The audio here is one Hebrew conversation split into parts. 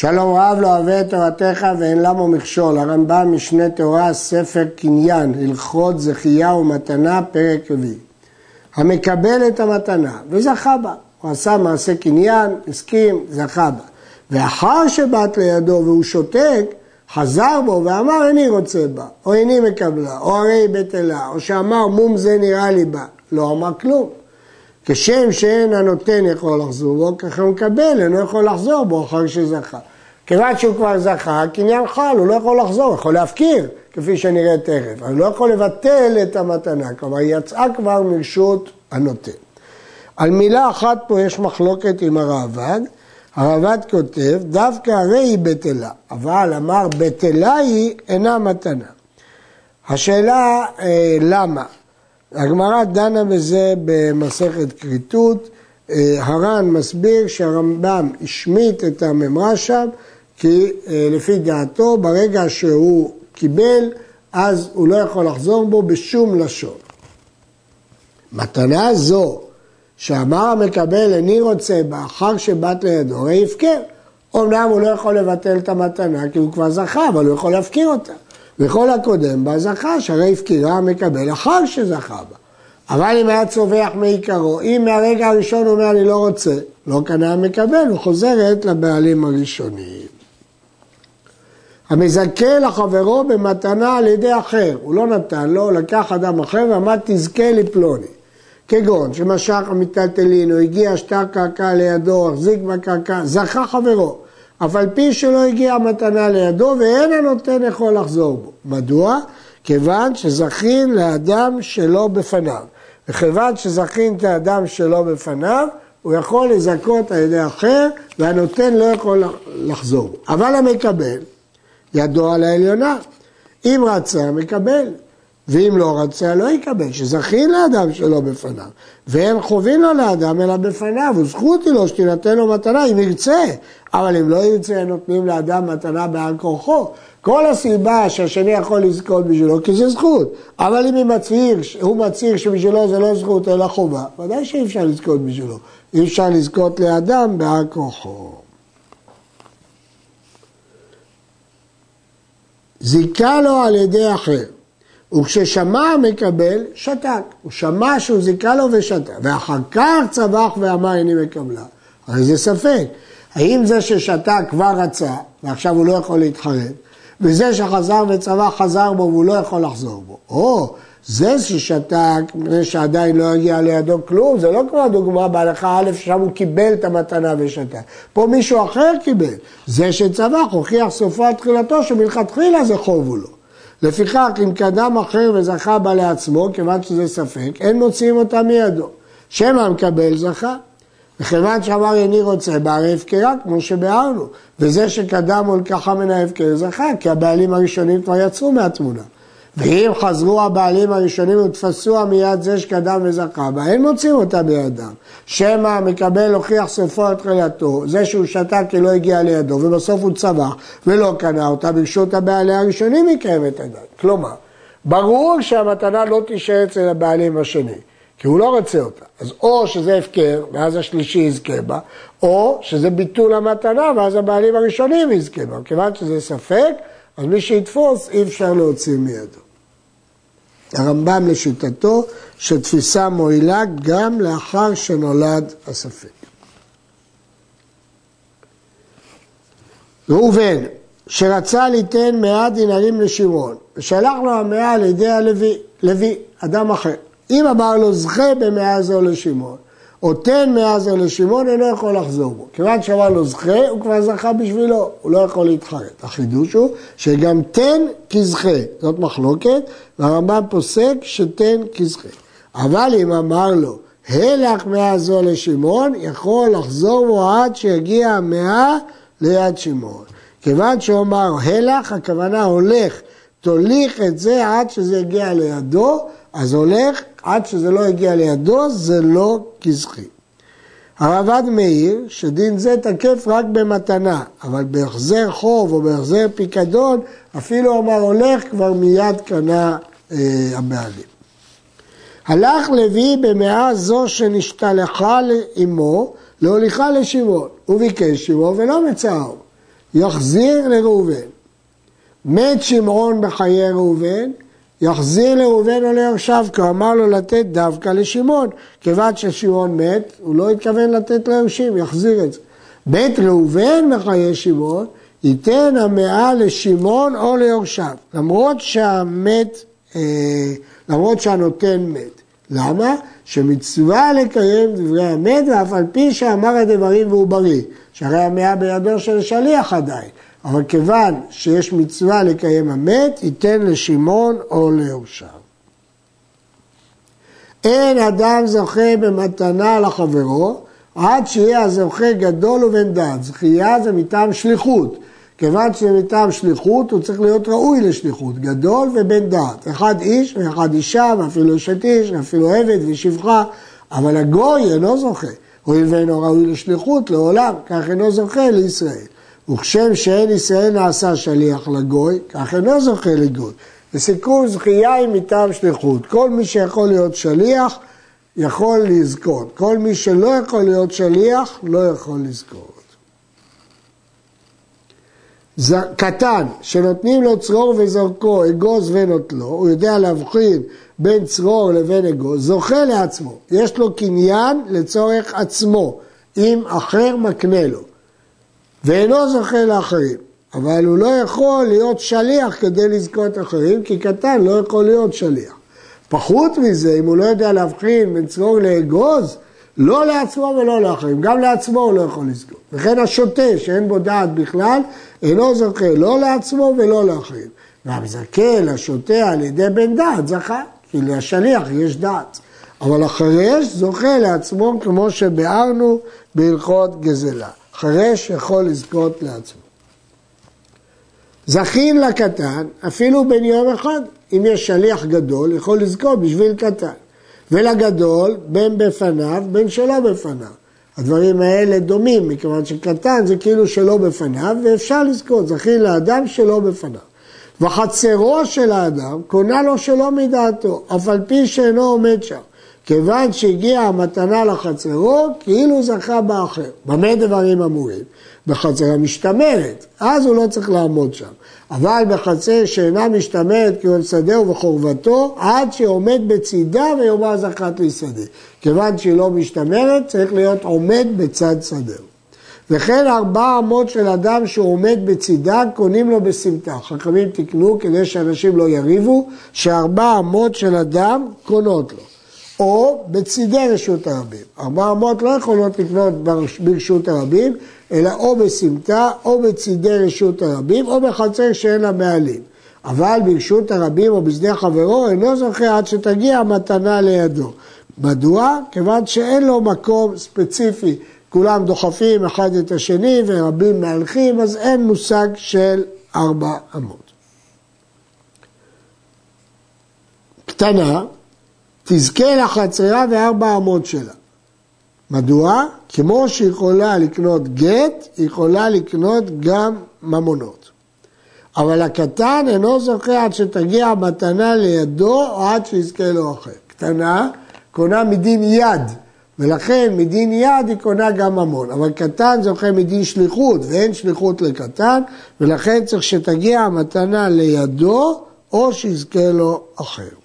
שלום רב לא אוהב את תורתך ואין למו מכשול, הרמב"ם משנה תורה, ספר קניין, הלכות זכייה ומתנה, פרק רביעי. המקבל את המתנה וזכה בה, הוא עשה מעשה קניין, הסכים, זכה בה. ואחר שבת לידו והוא שותק, חזר בו ואמר איני רוצה בה, או איני מקבלה, או הרי בטלה, או שאמר מום זה נראה לי בה, לא אמר כלום. כשם שאין הנותן יכול לחזור בו, ככה הוא מקבל, אינו יכול לחזור בו אחר שזכה. כיוון שהוא כבר זכה, קניין חל, הוא לא יכול לחזור, יכול להפקיר, כפי שנראה תכף, אבל הוא לא יכול לבטל את המתנה, כלומר היא יצאה כבר מרשות הנותן. על מילה אחת פה יש מחלוקת עם הראב"ד, הראב"ד כותב, דווקא הרי היא בטלה, אבל אמר בטלה היא אינה מתנה. השאלה אה, למה? הגמרא דנה בזה במסכת כריתות, אה, הר"ן מסביר שהרמב"ם השמיט את הממרה שם, כי אה, לפי דעתו ברגע שהוא קיבל, אז הוא לא יכול לחזור בו בשום לשון. מתנה זו שאמר המקבל איני רוצה בה אחר שבת לידו, הרי הפקר. אומנם הוא לא יכול לבטל את המתנה כי הוא כבר זכה, אבל הוא יכול להפקיר אותה. וכל הקודם בה זכה, שהרי הפקירה המקבל אחר שזכה בה. אבל אם היה צווח מעיקרו, אם מהרגע הראשון הוא אומר אני לא רוצה, לא קנה המקבל, הוא חוזרת לבעלים הראשונים. המזכה לחברו במתנה על ידי אחר, הוא לא נתן לו, לקח אדם אחר ואמר תזכה לפלוני. כגון שמשך המיטלטלין, או הגיע שטר קרקע לידו, החזיק בקרקע, זכה חברו, אף על פי שלא הגיעה מתנה לידו ואין הנותן יכול לחזור בו. מדוע? כיוון שזכין לאדם שלא בפניו. וכיוון שזכין את האדם שלא בפניו, הוא יכול לזכות על ידי אחר והנותן לא יכול לחזור. אבל המקבל, ידו על העליונה. אם רצה, מקבל. ואם לא רצה, לא יקבל, שזכין לאדם שלא בפניו. ואין חובין לו לאדם אלא בפניו, וזכות היא לו שתינתן לו מתנה אם ירצה. אבל אם לא ירצה, נותנים לאדם מתנה בעל כורחו. כל הסיבה שהשני יכול לזכות בשבילו, כי זה זכות. אבל אם מצהיר, הוא מצהיר שבשבילו זה לא זכות אלא חובה, ודאי שאי אפשר לזכות בשבילו. אי אפשר לזכות לאדם בעל כורחו. זיכה לו על ידי אחר. וכששמע המקבל, שתק. הוא שמע שהוא זיכה לו ושתק. ואחר כך צבח ואמר איני מקבלה. הרי זה ספק. האם זה ששתק כבר רצה, ועכשיו הוא לא יכול להתחרט, וזה שחזר וצבח חזר בו והוא לא יכול לחזור בו. או זה ששתק, מפני שעדיין לא הגיע לידו כלום, זה לא כמו הדוגמה בהלכה א', ששם הוא קיבל את המתנה ושתק. פה מישהו אחר קיבל. זה שצבח הוכיח סופו עד תחילתו שמלכתחילה זה חוב הוא לו. לפיכך, אם קדם אחר וזכה בה לעצמו, כיוון שזה ספק, אין מוציאים אותה מידו. שמא המקבל זכה. וכיוון שאמר איני רוצה בה, הרי הפקרה, כמו שביארנו. וזה שקדם או לקחה מן ההפקר זכה, כי הבעלים הראשונים כבר יצאו מהתמונה. ואם חזרו הבעלים הראשונים ותפסוה מיד זה שקדם וזכה בה, אין מוצאים אותה בידם. שמא המקבל הוכיח סופו על תחילתו, זה שהוא שתה כי לא הגיע לידו, ובסוף הוא צבח ולא קנה אותה, ברשות הבעלים הראשונים היא קיימת עדיין. כלומר, ברור שהמתנה לא תישאר אצל הבעלים השני, כי הוא לא רוצה אותה. אז או שזה הפקר, ואז השלישי יזכה בה, או שזה ביטול המתנה, ואז הבעלים הראשונים יזכה בה. כיוון שזה ספק, אז מי שיתפוס אי אפשר להוציא מידו. הרמב"ם לשיטתו שתפיסה מועילה גם לאחר שנולד הספק. ראובן, שרצה ליתן מאה דינרים לשמעון, ושלח לו המאה על ידי הלוי, לוי, אדם אחר. אם אמר לו זכה במאה זו לשמעון, או תן זו לשמעון, אינו יכול לחזור בו. כיוון שאמר לו זכה, הוא כבר זכה בשבילו, הוא לא יכול להתחרט. החידוש הוא שגם תן כזכה, זאת מחלוקת, והרמב"ם פוסק שתן כזכה. אבל אם אמר לו, הלך מאה לשמעון, יכול לחזור בו עד שיגיע המאה ליד שמעון. כיוון שהוא אמר הלך, הכוונה הולך, תוליך את זה עד שזה יגיע לידו, אז הולך עד שזה לא הגיע לידו, זה לא כזכי. הרב"ד מעיר שדין זה תקף רק במתנה, אבל בהחזר חוב או בהחזר פיקדון, אפילו אמר הולך, כבר מיד קנה אה, הבעלים. הלך לוי במאה זו שנשתלחה לאמו להוליכה לשמעון. הוא ביקש שמעון ולא מצאהו. יחזיר לראובן. מת שמעון בחיי ראובן, יחזיר לראובן או ליורשיו, כי הוא אמר לו לתת דווקא לשמעון. כיוון ששמעון מת, הוא לא התכוון לתת ליורשים, יחזיר את זה. בית ראובן בחיי שמעון, ייתן המאה לשמעון או ליורשיו, למרות שהמת, אה, למרות שהנותן מת. למה? שמצווה לקיים דברי המת, ואף על פי שאמר הדברים והוא בריא, שהרי המאה בידו של שליח עדיין. אבל כיוון שיש מצווה לקיים המת, ייתן לשמעון או ליורשיו. אין אדם זוכה במתנה לחברו, עד שיהיה הזוכה גדול ובן דעת. זכייה זה מטעם שליחות. כיוון שזה מטעם שליחות, הוא צריך להיות ראוי לשליחות, גדול ובן דעת. אחד איש ואחד אישה, ואפילו אשת איש, ואפילו עבד ושפחה, אבל הגוי אינו זוכה. הואיל ואינו ראוי לשליחות לעולם, כך אינו זוכה לישראל. וכשם שאין ישראל נעשה שליח לגוי, כך אינו זוכה לגוי. לסיכום, זכייה היא מטעם שליחות. כל מי שיכול להיות שליח, יכול לזכות. כל מי שלא יכול להיות שליח, לא יכול לזכות. קטן, שנותנים לו צרור וזרקו, אגוז ונוטלו, הוא יודע להבחין בין צרור לבין אגוז, זוכה לעצמו. יש לו קניין לצורך עצמו, אם אחר מקנה לו. ואינו זוכה לאחרים. אבל הוא לא יכול להיות שליח כדי לזכות אחרים, כי קטן לא יכול להיות שליח. פחות מזה, אם הוא לא יודע להבחין בין צרור לאגוז, לא לעצמו ולא לאחרים, גם לעצמו הוא לא יכול לזכות. וכן השוטה שאין בו דעת בכלל, אינו זוכה לא לעצמו ולא לאחרים. והמזכה לשוטה על ידי בן דעת זכה, כי לשליח יש דעת. אבל החרש זוכה לעצמו כמו שביארנו בהלכות גזלה. חרש יכול לזכות לעצמו. זכין לקטן אפילו בן יום אחד. אם יש שליח גדול, יכול לזכות בשביל קטן. ולגדול, בין בפניו, בין שלא בפניו. הדברים האלה דומים, מכיוון שקטן זה כאילו שלא בפניו, ואפשר לזכות, זכין לאדם שלא בפניו. וחצרו של האדם קונה לו שלא מדעתו, אף על פי שאינו עומד שם. כיוון שהגיעה המתנה לחצרו, כאילו זכה באחר. במה דברים אמורים? בחצר המשתמרת, אז הוא לא צריך לעמוד שם. אבל בחצר שאינה משתמרת כיוון שדה ובחורבתו, עד שעומד בצידה ויאמר זכת לי שדה. כיוון שהיא לא משתמרת, צריך להיות עומד בצד שדהו. וכן ארבע אמות של אדם שהוא עומד בצידה, קונים לו בסמטה. חכמים תקנו כדי שאנשים לא יריבו, שארבע אמות של אדם קונות לו. או בצידי רשות הרבים. ארבע אמות לא יכולות לקנות ברשות הרבים, אלא או בסמטה, או בצידי רשות הרבים, או בחצר שאין לה בעלים. אבל ברשות הרבים או בשדה חברו אינו זוכה עד שתגיע המתנה לידו. מדוע? כיוון שאין לו מקום ספציפי, כולם דוחפים אחד את השני ורבים מהלכים, אז אין מושג של ארבע אמות. קטנה, תזכה לחצרה וארבע אמות שלה. מדוע? כמו שיכולה לקנות גט, היא יכולה לקנות גם ממונות. אבל הקטן אינו זוכה עד שתגיע מתנה לידו או עד שיזכה לו אחר. קטנה קונה מדין יד, ולכן מדין יד היא קונה גם ממון. אבל קטן זוכה מדין שליחות, ואין שליחות לקטן, ולכן צריך שתגיע המתנה לידו או שיזכה לו אחר.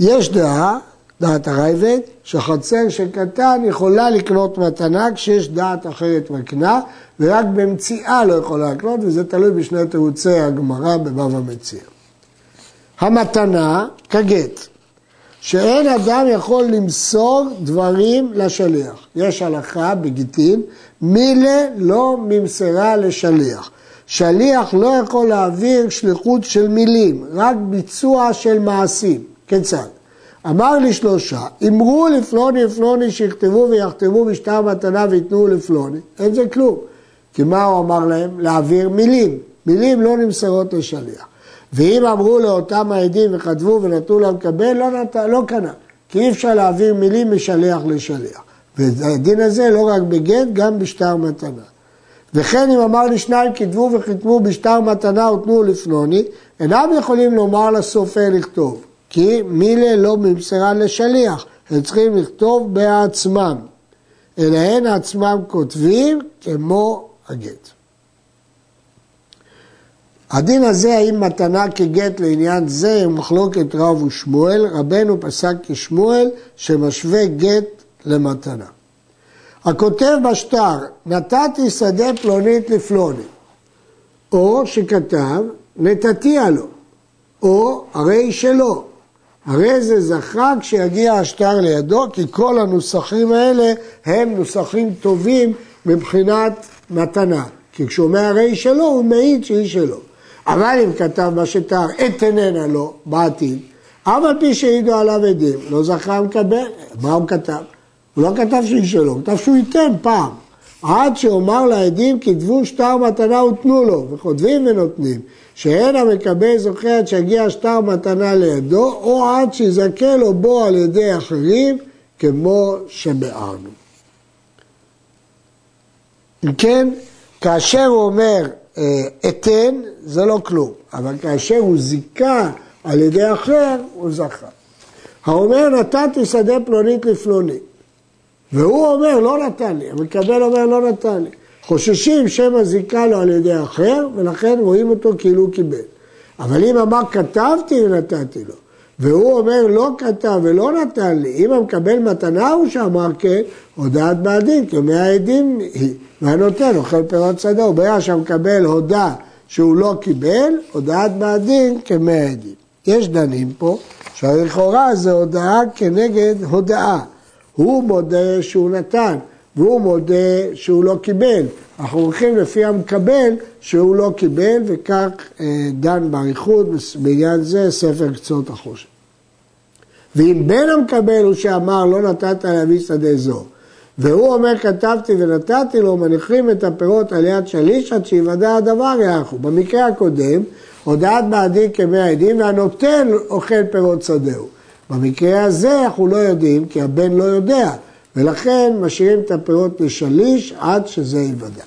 יש דעה דעת הרייבד, שחצר של קטן יכולה לקנות מתנה כשיש דעת אחרת מקנה, ורק במציאה לא יכולה לקנות, וזה תלוי בשני תירוצי הגמרא בבבא מציע. המתנה כגט, שאין אדם יכול למסור דברים לשליח. יש הלכה בגיטין, מילה לא ממסרה לשליח. שליח לא יכול להעביר שליחות של מילים, רק ביצוע של מעשים. כיצד? אמר לי שלושה, אמרו לפלוני לפלוני שיכתבו ויחתמו בשטר מתנה ויתנו לפלוני, אין זה כלום. כי מה הוא אמר להם? להעביר מילים. מילים לא נמסרות לשליח. ואם אמרו לאותם העדים וכתבו ונתנו להם לקבל, לא, נת... לא קנה. כי אי אפשר להעביר מילים משליח לשליח. והדין הזה לא רק בגט, גם בשטר מתנה. וכן אם אמר לי שניים כתבו וחיתמו בשטר מתנה ותנו לפלוני, אינם יכולים לומר לסופר לכתוב. כי מילה לא נמסרה לשליח, הם צריכים לכתוב בעצמם. אלא הן עצמם כותבים כמו הגט. הדין הזה, האם מתנה כגט לעניין זה, הוא מחלוקת רב ושמואל, רבנו פסק כשמואל שמשווה גט למתנה. הכותב בשטר, נתתי שדה פלונית לפלוני, או שכתב, נתתיה לו, או הרי שלא. הרי זה זכה כשיגיע השטר לידו, כי כל הנוסחים האלה הם נוסחים טובים מבחינת מתנה. כי כשהוא אומר הרי שלו, הוא מעיד שהיא שלו. אבל אם כתב בשטר אתננה לו בעתיד, אף על פי שהעידו עליו עדים, לא זכה לקבל, מה הוא כתב? הוא לא כתב שהיא שלו, הוא כתב שהוא ייתן פעם. עד שאומר לעדים כתבו שטר מתנה ותנו לו, וכותבים ונותנים, שאין המקבל זוכה עד שיגיע שטר מתנה לידו, או עד שיזכה לו בו על ידי אחרים, כמו שביארנו. אם כן, כאשר הוא אומר אה, אתן, זה לא כלום, אבל כאשר הוא זיכה על ידי אחר, הוא זכה. האומר נתתי שדה פלונית לפלוני, והוא אומר לא נתן לי, המקבל אומר לא נתן לי. חוששים שמא זיכה לו על ידי אחר, ולכן רואים אותו כאילו הוא קיבל. אבל אם אמר כתבתי ונתתי לו, והוא אומר לא כתב ולא נתן לי, אם המקבל מתנה הוא שאמר כן, הודעת בעדין, כמי העדים היא, והנותן אוכל פירות שדו. ברגע שהמקבל הודה שהוא לא קיבל, הודעת בעדין כמי העדים. יש דנים פה, שלכאורה זה הודעה כנגד הודאה. הוא מודה שהוא נתן, והוא מודה שהוא לא קיבל. אנחנו הולכים לפי המקבל שהוא לא קיבל, וכך אה, דן באריכות בעניין זה ספר קצות החושן. ואם בן המקבל הוא שאמר לא נתת להביא שדה זו, והוא אומר כתבתי ונתתי לו, מניחים את הפירות על יד שליש עד שיוודע הדבר יחו. במקרה הקודם, הודעת בעדי כמי העדים והנותן אוכל פירות שדהו. במקרה הזה אנחנו לא יודעים, כי הבן לא יודע, ולכן משאירים את הפירות לשליש עד שזה ייוודע.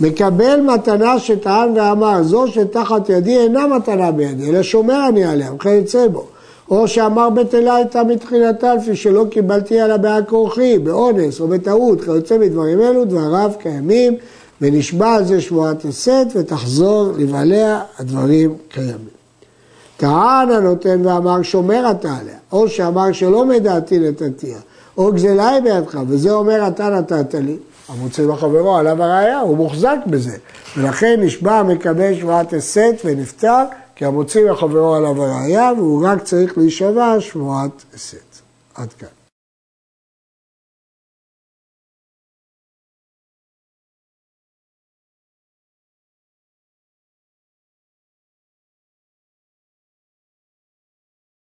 מקבל מתנה שטען ואמר, זו שתחת ידי אינה מתנה בידי, אלא שומר אני עליה, וכיוצא בו. או שאמר בטלה הייתה מתחילתה, לפי שלא קיבלתי עליה בעל כורחי, באונס או בטעות, כיוצא מדברים אלו, דבריו קיימים, ונשבע על זה שבועת הסת, ותחזור לבעליה, הדברים קיימים. טען הנותן ואמר שומר אתה עליה, או שאמר שלא מדעתי נתתיה, או גזלה היא בידך, וזה אומר אתה נתת לי, המוצא בחברו עליו הראייה, הוא מוחזק בזה, ולכן נשבע מקבל שבועת הסת ונפטר, כי המוציא מחברו עליו הראייה, והוא רק צריך להישבע שבועת הסת. עד כאן.